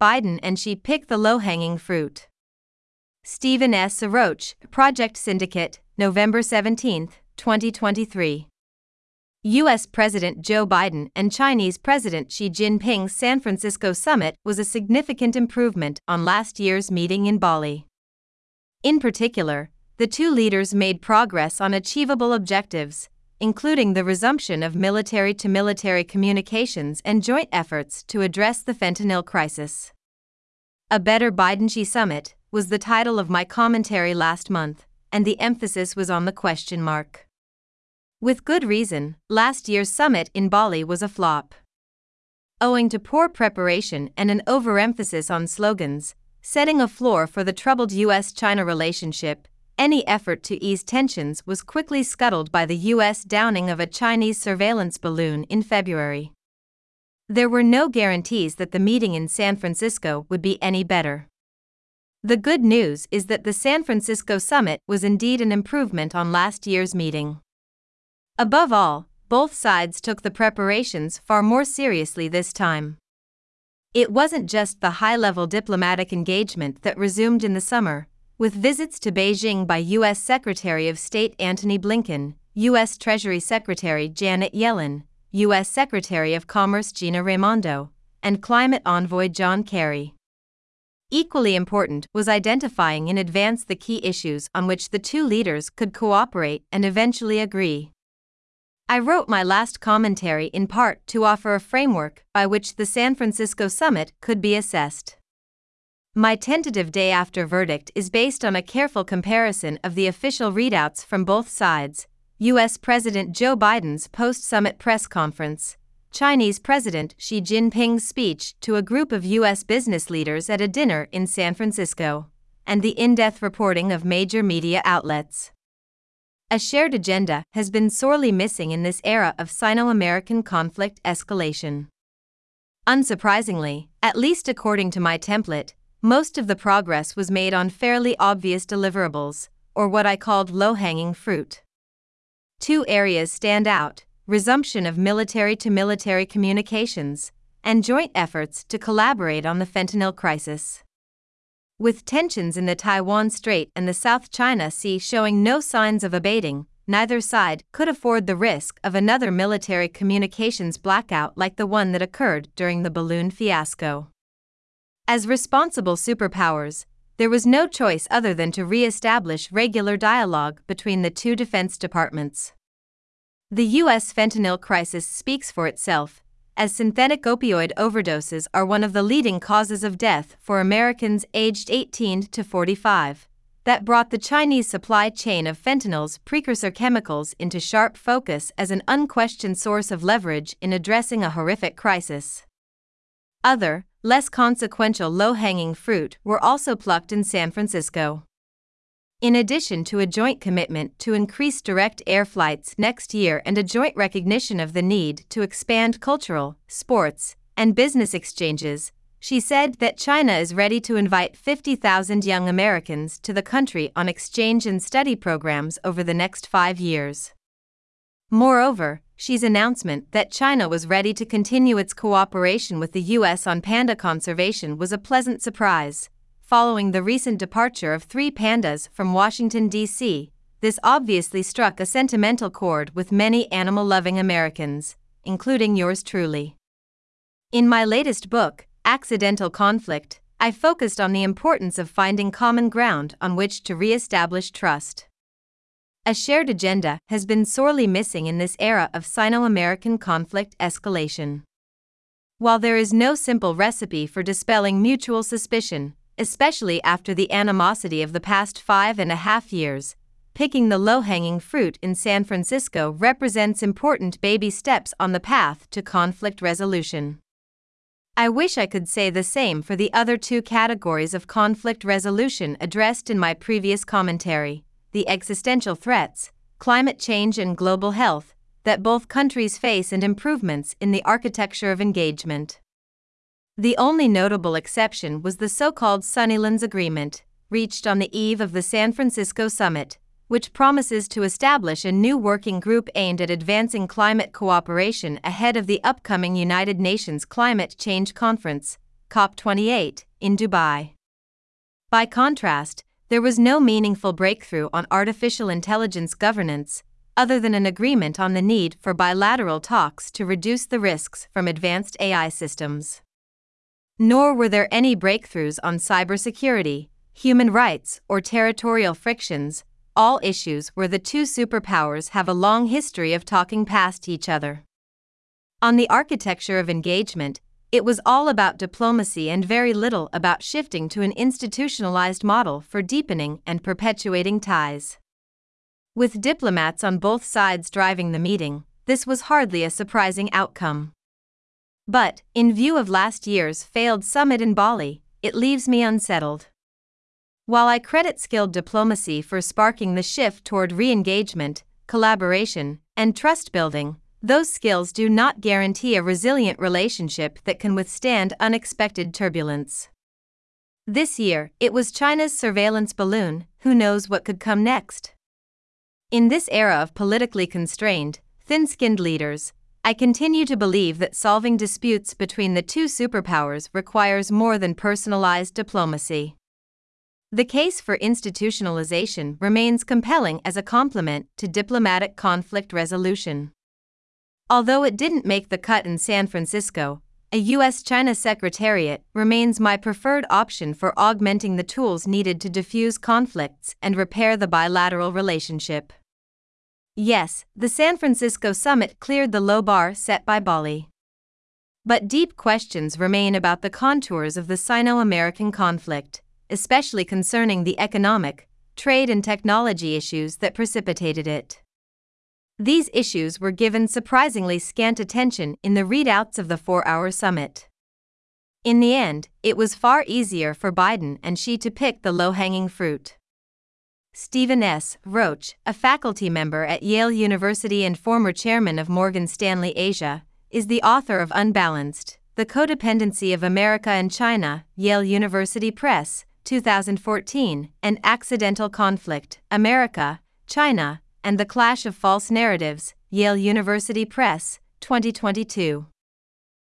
Biden and Xi pick the low hanging fruit. Stephen S. Roach, Project Syndicate, November 17, 2023. U.S. President Joe Biden and Chinese President Xi Jinping's San Francisco summit was a significant improvement on last year's meeting in Bali. In particular, the two leaders made progress on achievable objectives, including the resumption of military to military communications and joint efforts to address the fentanyl crisis. A Better Biden Xi Summit was the title of my commentary last month, and the emphasis was on the question mark. With good reason, last year's summit in Bali was a flop. Owing to poor preparation and an overemphasis on slogans, setting a floor for the troubled US China relationship, any effort to ease tensions was quickly scuttled by the US downing of a Chinese surveillance balloon in February. There were no guarantees that the meeting in San Francisco would be any better. The good news is that the San Francisco summit was indeed an improvement on last year's meeting. Above all, both sides took the preparations far more seriously this time. It wasn't just the high level diplomatic engagement that resumed in the summer, with visits to Beijing by U.S. Secretary of State Antony Blinken, U.S. Treasury Secretary Janet Yellen, U.S. Secretary of Commerce Gina Raimondo, and climate envoy John Kerry. Equally important was identifying in advance the key issues on which the two leaders could cooperate and eventually agree. I wrote my last commentary in part to offer a framework by which the San Francisco summit could be assessed. My tentative day after verdict is based on a careful comparison of the official readouts from both sides US President Joe Biden's post summit press conference, Chinese President Xi Jinping's speech to a group of US business leaders at a dinner in San Francisco, and the in depth reporting of major media outlets. A shared agenda has been sorely missing in this era of Sino American conflict escalation. Unsurprisingly, at least according to my template, most of the progress was made on fairly obvious deliverables, or what I called low hanging fruit. Two areas stand out resumption of military to military communications, and joint efforts to collaborate on the fentanyl crisis. With tensions in the Taiwan Strait and the South China Sea showing no signs of abating, neither side could afford the risk of another military communications blackout like the one that occurred during the balloon fiasco. As responsible superpowers, there was no choice other than to re establish regular dialogue between the two defense departments. The U.S. fentanyl crisis speaks for itself, as synthetic opioid overdoses are one of the leading causes of death for Americans aged 18 to 45. That brought the Chinese supply chain of fentanyl's precursor chemicals into sharp focus as an unquestioned source of leverage in addressing a horrific crisis. Other, less consequential low hanging fruit were also plucked in San Francisco. In addition to a joint commitment to increase direct air flights next year and a joint recognition of the need to expand cultural, sports, and business exchanges, Xi said that China is ready to invite 50,000 young Americans to the country on exchange and study programs over the next five years. Moreover, Xi's announcement that China was ready to continue its cooperation with the U.S. on panda conservation was a pleasant surprise following the recent departure of three pandas from Washington, D.C., this obviously struck a sentimental chord with many animal loving Americans, including yours truly. In my latest book, Accidental Conflict, I focused on the importance of finding common ground on which to re establish trust. A shared agenda has been sorely missing in this era of Sino American conflict escalation. While there is no simple recipe for dispelling mutual suspicion, especially after the animosity of the past five and a half years. Picking the low hanging fruit in San Francisco represents important baby steps on the path to conflict resolution. I wish I could say the same for the other two categories of conflict resolution addressed in my previous commentary the existential threats, climate change, and global health, that both countries face, and improvements in the architecture of engagement. The only notable exception was the so called Sunnylands Agreement, reached on the eve of the San Francisco summit, which promises to establish a new working group aimed at advancing climate cooperation ahead of the upcoming United Nations Climate Change Conference, COP28, in Dubai. By contrast, there was no meaningful breakthrough on artificial intelligence governance, other than an agreement on the need for bilateral talks to reduce the risks from advanced AI systems. Nor were there any breakthroughs on cybersecurity, human rights, or territorial frictions, all issues where the two superpowers have a long history of talking past each other. On the architecture of engagement, it was all about diplomacy and very little about shifting to an institutionalized model for deepening and perpetuating ties. With diplomats on both sides driving the meeting, this was hardly a surprising outcome. But, in view of last year's failed summit in Bali, it leaves me unsettled. While I credit skilled diplomacy for sparking the shift toward re engagement, collaboration, and trust building, those skills do not guarantee a resilient relationship that can withstand unexpected turbulence. This year, it was China's surveillance balloon, who knows what could come next? In this era of politically constrained, thin skinned leaders, I continue to believe that solving disputes between the two superpowers requires more than personalized diplomacy. The case for institutionalization remains compelling as a complement to diplomatic conflict resolution. Although it didn't make the cut in San Francisco, a U.S. China Secretariat remains my preferred option for augmenting the tools needed to diffuse conflicts and repair the bilateral relationship. Yes, the San Francisco summit cleared the low bar set by Bali. But deep questions remain about the contours of the Sino American conflict, especially concerning the economic, trade, and technology issues that precipitated it. These issues were given surprisingly scant attention in the readouts of the four hour summit. In the end, it was far easier for Biden and Xi to pick the low hanging fruit. Stephen S. Roach, a faculty member at Yale University and former chairman of Morgan Stanley Asia, is the author of Unbalanced The Codependency of America and China, Yale University Press, 2014, and Accidental Conflict America, China, and the Clash of False Narratives, Yale University Press, 2022.